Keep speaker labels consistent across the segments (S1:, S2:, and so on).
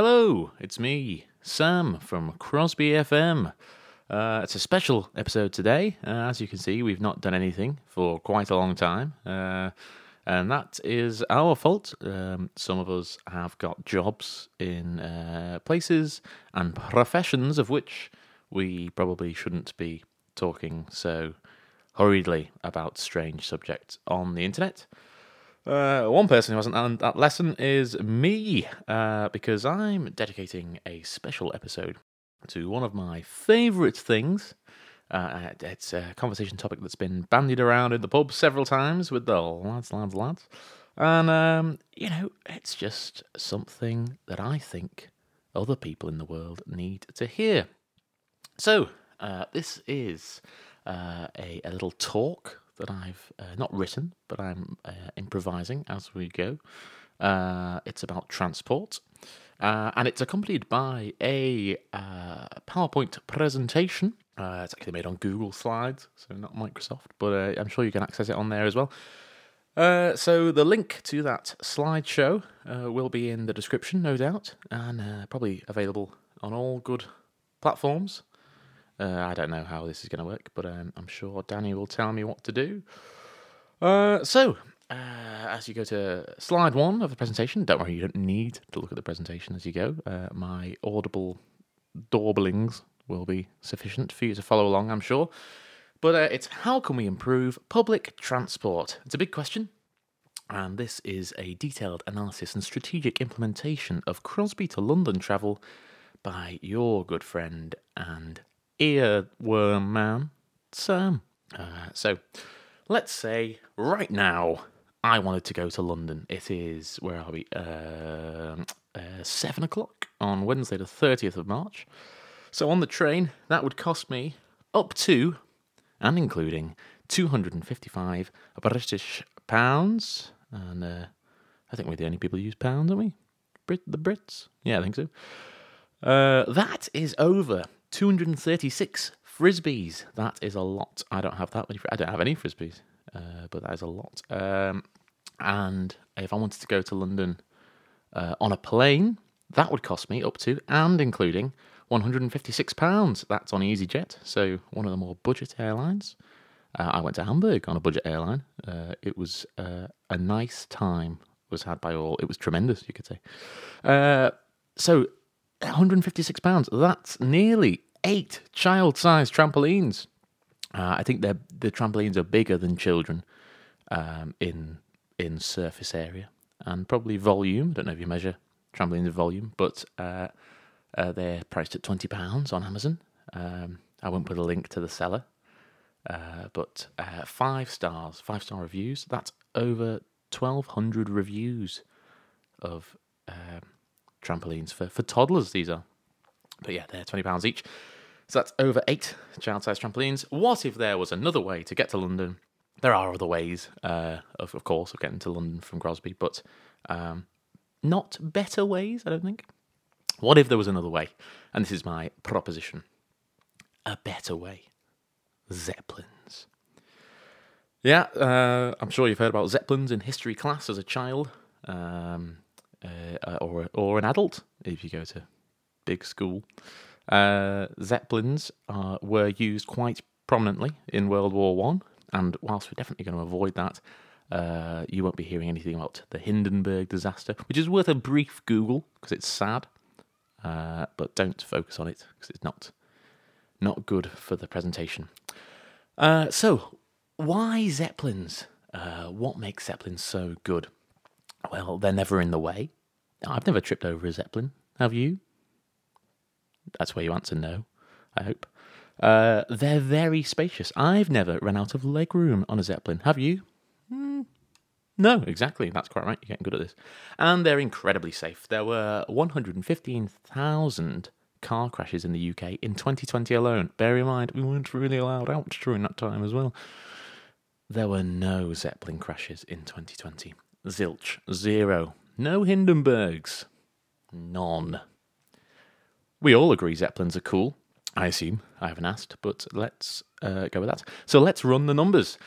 S1: Hello, it's me, Sam from Crosby FM. Uh, it's a special episode today. Uh, as you can see, we've not done anything for quite a long time. Uh, and that is our fault. Um, some of us have got jobs in uh, places and professions of which we probably shouldn't be talking so hurriedly about strange subjects on the internet. Uh, one person who hasn't learned that lesson is me, uh, because I'm dedicating a special episode to one of my favourite things. Uh, it's a conversation topic that's been bandied around in the pub several times with the lads, lads, lads. And, um, you know, it's just something that I think other people in the world need to hear. So, uh, this is uh, a, a little talk that I've uh, not written, but I'm uh, improvising as we go. Uh, it's about transport, uh, and it's accompanied by a uh, PowerPoint presentation. Uh, it's actually made on Google Slides, so not Microsoft, but I'm sure you can access it on there as well. so the link to that slideshow will be in the description, no doubt, and probably available on all good platforms. Uh, I don't know how this is going to work, but um, I'm sure Danny will tell me what to do. Uh, so, uh, as you go to slide one of the presentation, don't worry, you don't need to look at the presentation as you go. Uh, my audible dorblings will be sufficient for you to follow along, I'm sure. But uh, it's how can we improve public transport? It's a big question. And this is a detailed analysis and strategic implementation of Crosby to London travel by your good friend and earworm man, Sam. Uh, so, let's say right now I wanted to go to London. It is, where are we? Uh, uh, seven o'clock on Wednesday, the 30th of March. So, on the train, that would cost me up to and including 255 British pounds. And uh, I think we're the only people who use pounds, aren't we? Brit- the Brits? Yeah, I think so. Uh, that is over 236 frisbees. That is a lot. I don't have that many. I don't have any frisbees, uh, but that is a lot. Um, and if I wanted to go to London uh, on a plane, that would cost me up to and including 156 pounds. That's on EasyJet, so one of the more budget airlines. Uh, I went to Hamburg on a budget airline. Uh, it was uh, a nice time was had by all. It was tremendous, you could say. Uh, so 156 pounds. That's nearly eight child-sized trampolines. Uh, I think the the trampolines are bigger than children um, in in surface area and probably volume. I don't know if you measure trampolines in volume, but uh, uh, they're priced at twenty pounds on Amazon. Um, I won't put a link to the seller, uh, but uh, five stars, five star reviews. That's over twelve hundred reviews of um, trampolines for, for toddlers, these are. But yeah, they're £20 each. So that's over eight child sized trampolines. What if there was another way to get to London? There are other ways, uh, of, of course, of getting to London from Crosby, but um, not better ways, I don't think. What if there was another way? And this is my proposition a better way Zeppelins. Yeah, uh, I'm sure you've heard about Zeppelins in history class as a child. Um, uh, or or an adult if you go to big school. Uh, Zeppelins uh, were used quite prominently in World War One, and whilst we're definitely going to avoid that, uh, you won't be hearing anything about the Hindenburg disaster, which is worth a brief Google because it's sad. Uh, but don't focus on it because it's not not good for the presentation. Uh, so, why Zeppelins? what makes Zeppelins so good? Well, they're never in the way. I've never tripped over a Zeppelin. Have you? That's where you answer no, I hope. Uh, they're very spacious. I've never run out of leg room on a Zeppelin. Have you? Mm, no, exactly. That's quite right. You're getting good at this. And they're incredibly safe. There were 115,000 car crashes in the UK in 2020 alone. Bear in mind, we weren't really allowed out during that time as well. There were no Zeppelin crashes in 2020. Zilch. Zero. No Hindenburgs. None. We all agree Zeppelins are cool. I assume. I haven't asked, but let's uh, go with that. So let's run the numbers.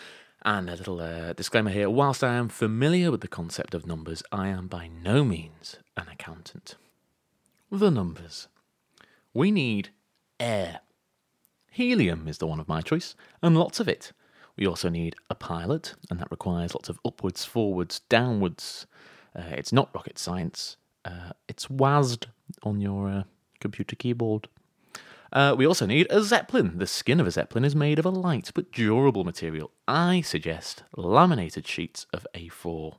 S1: And a little uh, disclaimer here whilst I am familiar with the concept of numbers, I am by no means an accountant. the numbers. We need air. Helium is the one of my choice, and lots of it. We also need a pilot, and that requires lots of upwards, forwards, downwards. Uh, it's not rocket science. Uh, it's WASD on your uh, computer keyboard. Uh, we also need a zeppelin. The skin of a zeppelin is made of a light but durable material. I suggest laminated sheets of A4.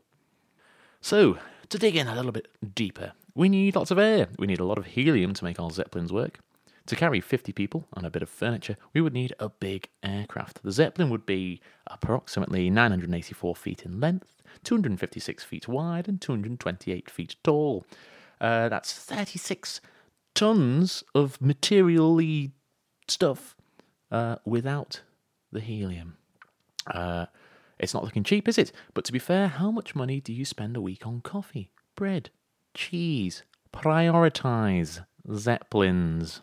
S1: So, to dig in a little bit deeper, we need lots of air. We need a lot of helium to make our zeppelins work. To carry 50 people and a bit of furniture, we would need a big aircraft. The Zeppelin would be approximately 984 feet in length, 256 feet wide, and 228 feet tall. Uh, that's 36 tons of materially stuff uh, without the helium. Uh, it's not looking cheap, is it? But to be fair, how much money do you spend a week on coffee, bread, cheese? Prioritize Zeppelins.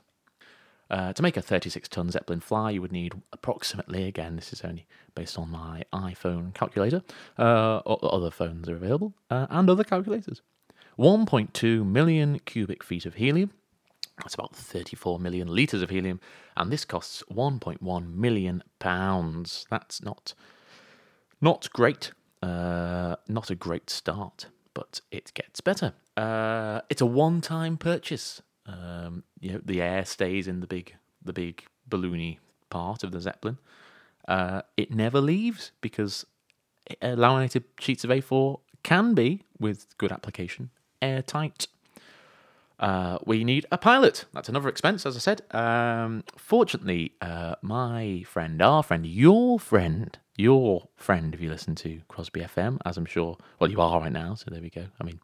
S1: Uh, to make a 36 ton Zeppelin fly, you would need approximately, again, this is only based on my iPhone calculator, uh, other phones are available, uh, and other calculators. 1.2 million cubic feet of helium. That's about 34 million litres of helium, and this costs 1.1 million pounds. That's not not great, uh, not a great start, but it gets better. Uh, it's a one-time purchase. Um, you know, the air stays in the big, the big balloony part of the Zeppelin. Uh, it never leaves because laminated sheets of A4 can be, with good application, airtight. Uh, we need a pilot. That's another expense, as I said. Um, fortunately, uh, my friend, our friend, your friend, your friend, if you listen to Crosby FM, as I'm sure, well, you are right now, so there we go. I mean,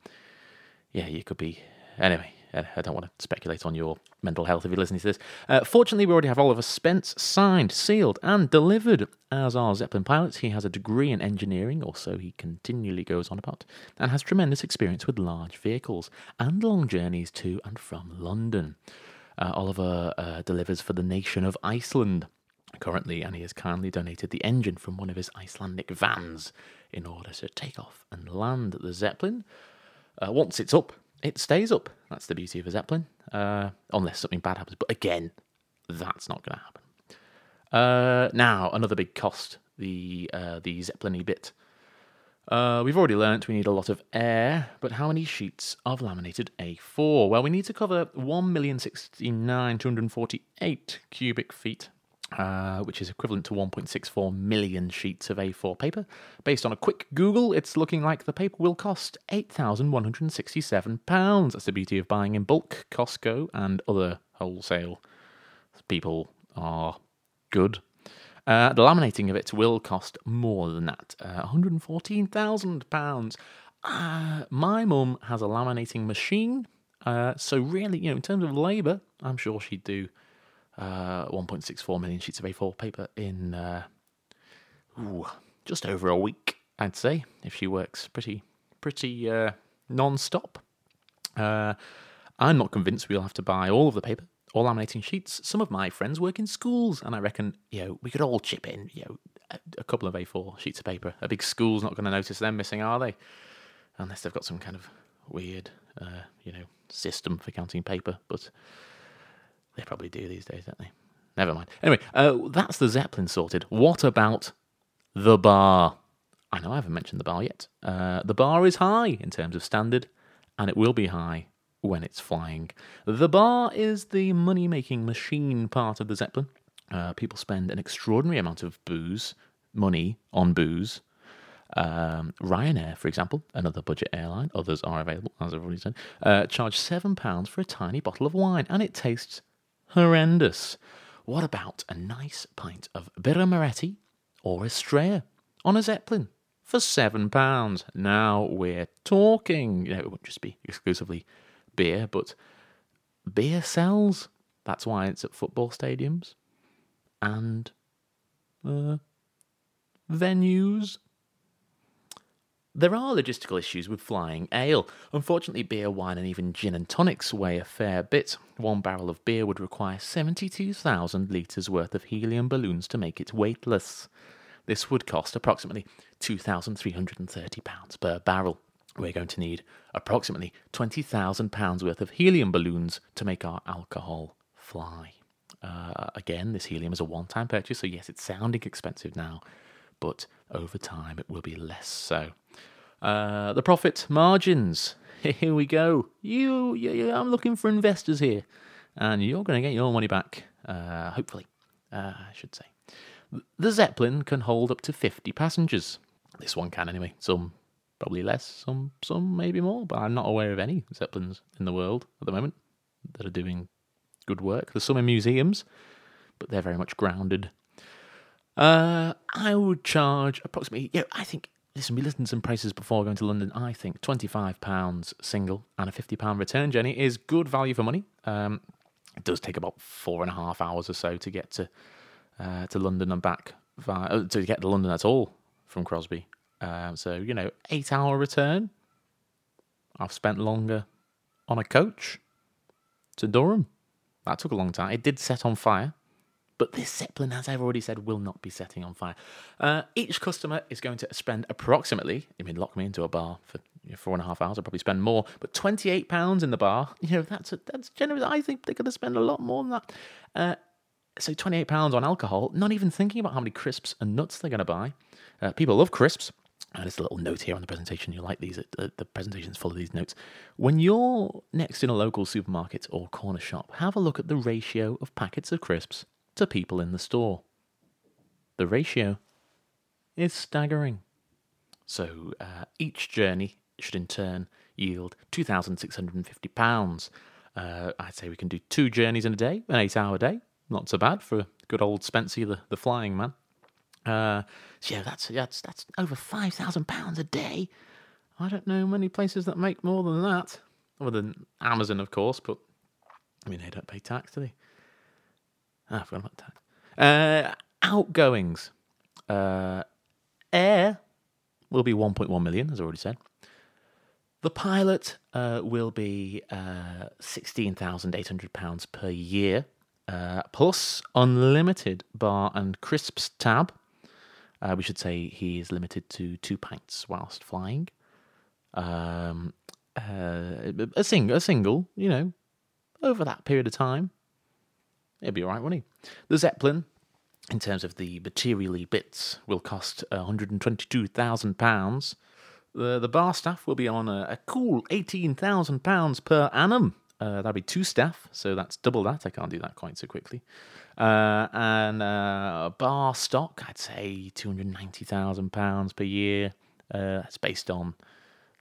S1: yeah, you could be. Anyway, I don't want to speculate on your mental health if you're listening to this. Uh, fortunately, we already have Oliver Spence signed, sealed, and delivered as our Zeppelin pilot. He has a degree in engineering, or so he continually goes on about, and has tremendous experience with large vehicles and long journeys to and from London. Uh, Oliver uh, delivers for the nation of Iceland currently, and he has kindly donated the engine from one of his Icelandic vans in order to take off and land the Zeppelin. Uh, once it's up, it stays up. That's the beauty of a Zeppelin, uh, unless something bad happens. But again, that's not going to happen. Uh, now, another big cost the uh, the Zeppelin bit. Uh, we've already learnt we need a lot of air, but how many sheets of laminated A4? Well, we need to cover 1,069,248 cubic feet uh, which is equivalent to 1.64 million sheets of A4 paper. Based on a quick Google, it's looking like the paper will cost £8,167. That's the beauty of buying in bulk. Costco and other wholesale people are good. Uh, the laminating of it will cost more than that uh, £114,000. Uh, my mum has a laminating machine, uh, so really, you know, in terms of labour, I'm sure she'd do uh, 1.64 million sheets of A4 paper in uh, ooh, just over a week, I'd say, if she works pretty pretty uh, non-stop. Uh, I'm not convinced we'll have to buy all of the paper or laminating sheets. Some of my friends work in schools, and I reckon you know we could all chip in you know a, a couple of A4 sheets of paper. A big school's not going to notice them missing, are they? Unless they've got some kind of weird, uh, you know, system for counting paper, but they probably do these days, don't they? Never mind. Anyway, uh, that's the Zeppelin sorted. What about the bar? I know I haven't mentioned the bar yet. Uh, the bar is high in terms of standard, and it will be high when it's flying. The bar is the money making machine part of the Zeppelin. Uh, people spend an extraordinary amount of booze, money on booze. Um, Ryanair, for example, another budget airline, others are available, as I've already said, uh, charge £7 for a tiny bottle of wine, and it tastes horrendous. What about a nice pint of Birra Moretti or Estrella on a Zeppelin for seven pounds? Now we're talking. You know, it won't just be exclusively beer, but beer sells. That's why it's at football stadiums and uh, venues there are logistical issues with flying ale. Unfortunately, beer, wine, and even gin and tonics weigh a fair bit. One barrel of beer would require 72,000 litres worth of helium balloons to make it weightless. This would cost approximately £2,330 per barrel. we're going to need approximately £20,000 worth of helium balloons to make our alcohol fly. Uh, again, this helium is a one time purchase, so yes, it's sounding expensive now, but over time it will be less so. Uh, the profit margins. Here we go. You, you, I'm looking for investors here, and you're going to get your money back, uh, hopefully, uh, I should say. The Zeppelin can hold up to 50 passengers. This one can, anyway. Some probably less, some some maybe more, but I'm not aware of any Zeppelins in the world at the moment that are doing good work. There's some in museums, but they're very much grounded. Uh, I would charge approximately, yeah, I think, listen, we listened to some prices before going to London. I think £25 single and a £50 return journey is good value for money. Um, it does take about four and a half hours or so to get to uh, to London and back, via, uh, to get to London at all from Crosby. Um, so, you know, eight hour return. I've spent longer on a coach to Durham. That took a long time. It did set on fire. But this Zeppelin, as I've already said, will not be setting on fire. Uh, each customer is going to spend approximately, I mean, lock me into a bar for you know, four and a half hours, I'll probably spend more, but £28 in the bar, you know, that's a, that's generous. I think they're going to spend a lot more than that. Uh, so £28 on alcohol, not even thinking about how many crisps and nuts they're going to buy. Uh, people love crisps. Uh, there's a little note here on the presentation. You like these? Uh, the presentation's full of these notes. When you're next in a local supermarket or corner shop, have a look at the ratio of packets of crisps to people in the store. The ratio is staggering. So uh, each journey should in turn yield £2,650. Uh, I'd say we can do two journeys in a day, an eight hour day. Not so bad for good old Spency, the, the flying man. Uh, so yeah, that's that's that's over five thousand pounds a day. I don't know many places that make more than that, other than Amazon, of course. But I mean, they don't pay tax, do they? Ah, I forgot about tax. Uh, outgoings. Uh, air will be 1.1 million, as I already said. The pilot uh, will be uh, £16,800 per year, uh, plus unlimited bar and crisps tab. Uh, we should say he is limited to two pints whilst flying. Um, uh, a, sing- a single, you know, over that period of time, it'd be all right, wouldn't he? The Zeppelin, in terms of the materially bits, will cost £122,000. The, the bar staff will be on a, a cool £18,000 per annum. Uh, that'll be two staff, so that's double that. I can't do that quite so quickly. Uh, and uh, bar stock, I'd say £290,000 per year. Uh, it's based on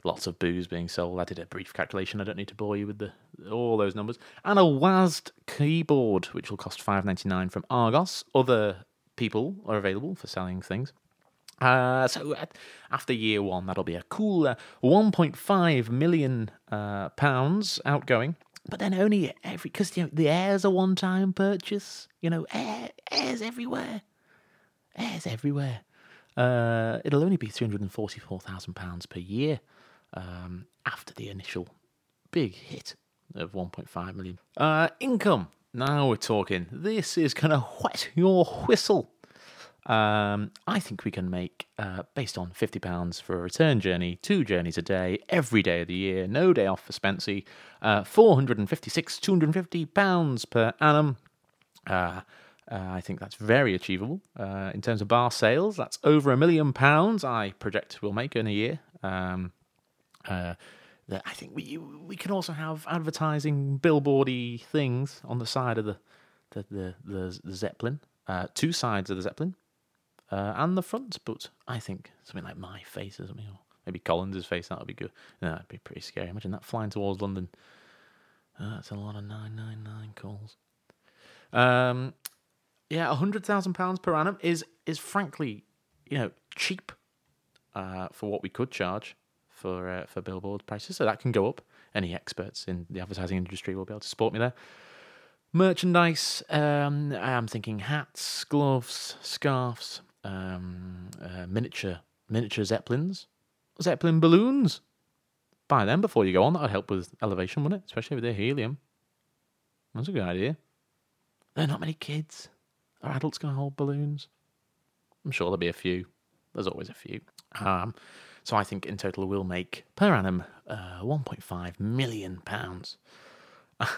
S1: lots of booze being sold. I did a brief calculation. I don't need to bore you with the all those numbers. And a WASD keyboard, which will cost five ninety nine from Argos. Other people are available for selling things. Uh, so after year one, that'll be a cool uh, 1.5 million uh, pounds outgoing. But then only every because you know the air's a one-time purchase. You know, air, air's everywhere. Air's everywhere. Uh, it'll only be three hundred and forty-four thousand pounds per year um, after the initial big hit of 1.5 million. Uh, income. Now we're talking. This is going to wet your whistle. Um, I think we can make, uh, based on £50 for a return journey, two journeys a day, every day of the year, no day off for Spency, uh, 456 £250 per annum. Uh, uh, I think that's very achievable. Uh, in terms of bar sales, that's over a million pounds I project we'll make in a year. Um, uh, that I think we we can also have advertising billboardy things on the side of the the the, the, the Zeppelin, uh, two sides of the Zeppelin, uh, and the front. But I think something like my face or something, or maybe Collins's face. That would be good. That'd be pretty scary. Imagine that flying towards London. Uh, that's a lot of nine nine nine calls. Um, yeah, hundred thousand pounds per annum is is frankly, you know, cheap uh, for what we could charge for uh, for billboard prices, so that can go up. Any experts in the advertising industry will be able to support me there. Merchandise, um, I'm thinking hats, gloves, scarves, um, uh, miniature miniature zeppelins, zeppelin balloons. Buy them before you go on. That would help with elevation, wouldn't it? Especially with the helium. That's a good idea. There are not many kids. Are adults going to hold balloons? I'm sure there'll be a few. There's always a few. Um, So I think in total we'll make per annum uh, 1.5 million pounds.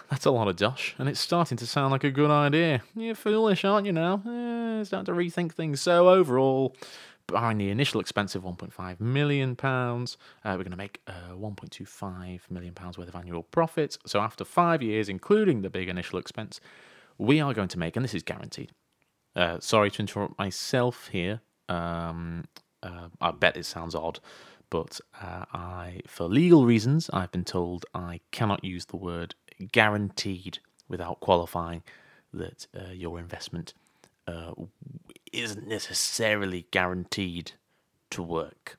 S1: That's a lot of dosh, and it's starting to sound like a good idea. You're foolish, aren't you now? Eh, starting to rethink things. So overall, behind the initial expense of 1.5 million pounds, uh, we're going to make uh, 1.25 million pounds worth of annual profits. So after five years, including the big initial expense, we are going to make, and this is guaranteed. Uh, sorry to interrupt myself here. Um, uh, I bet it sounds odd, but uh, I, for legal reasons, I've been told I cannot use the word guaranteed without qualifying that uh, your investment uh, isn't necessarily guaranteed to work.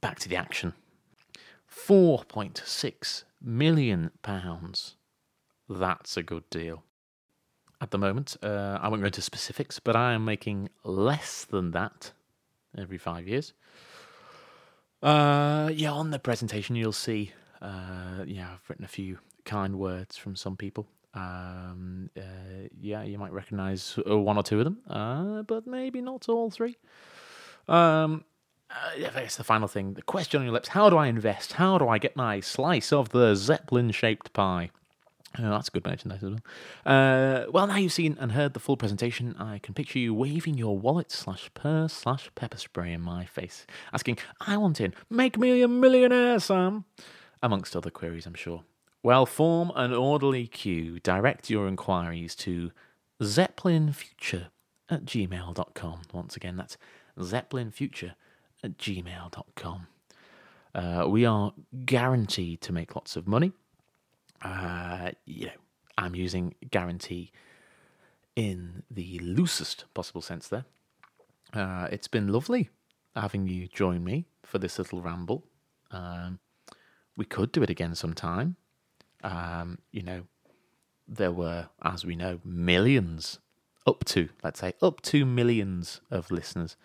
S1: Back to the action. £4.6 million. That's a good deal. At the moment, uh, I won't go into specifics, but I am making less than that every five years. Uh, yeah, on the presentation, you'll see uh, yeah, I've written a few kind words from some people. Um, uh, yeah, you might recognize uh, one or two of them, uh, but maybe not all three. Um, uh, guess the final thing, the question on your lips: How do I invest? How do I get my slice of the Zeppelin-shaped pie? Oh, that's a good merchandise as well. Uh, well, now you've seen and heard the full presentation, I can picture you waving your wallet slash purse slash pepper spray in my face, asking, I want in. Make me a millionaire, Sam amongst other queries, I'm sure. Well, form an orderly queue. Direct your inquiries to zeppelinfuture at gmail.com. Once again, that's zeppelinfuture at gmail.com. Uh, we are guaranteed to make lots of money. Uh, you know, I'm using guarantee in the loosest possible sense there. Uh, it's been lovely having you join me for this little ramble. Um, we could do it again sometime. Um, you know, there were, as we know, millions, up to, let's say, up to millions of listeners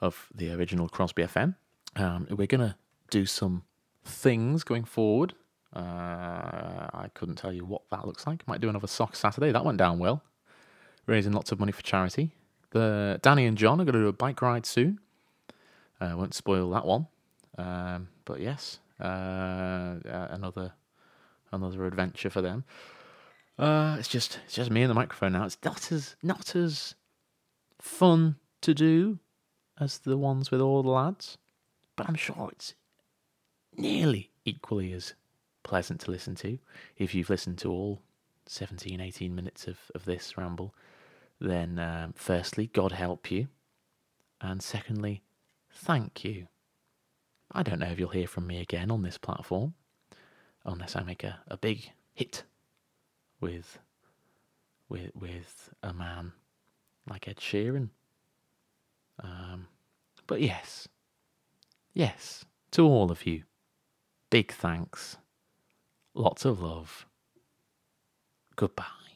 S1: of the original Crosby FM. Um, we're going to do some things going forward. Uh, I couldn't tell you what that looks like. Might do another Sock Saturday. That went down well. Raising lots of money for charity. The Danny and John are going to do a bike ride soon. I uh, won't spoil that one. Um, but yes, uh, another another adventure for them. Uh, it's just it's just me and the microphone now. It's not as not as fun to do as the ones with all the lads, but I'm sure it's nearly equally as pleasant to listen to. If you've listened to all 17, 18 minutes of, of this ramble, then um, firstly, God help you, and secondly, thank you. I don't know if you'll hear from me again on this platform, unless I make a, a big hit with with with a man like Ed Sheeran. Um, but yes, yes, to all of you, big thanks, lots of love. Goodbye.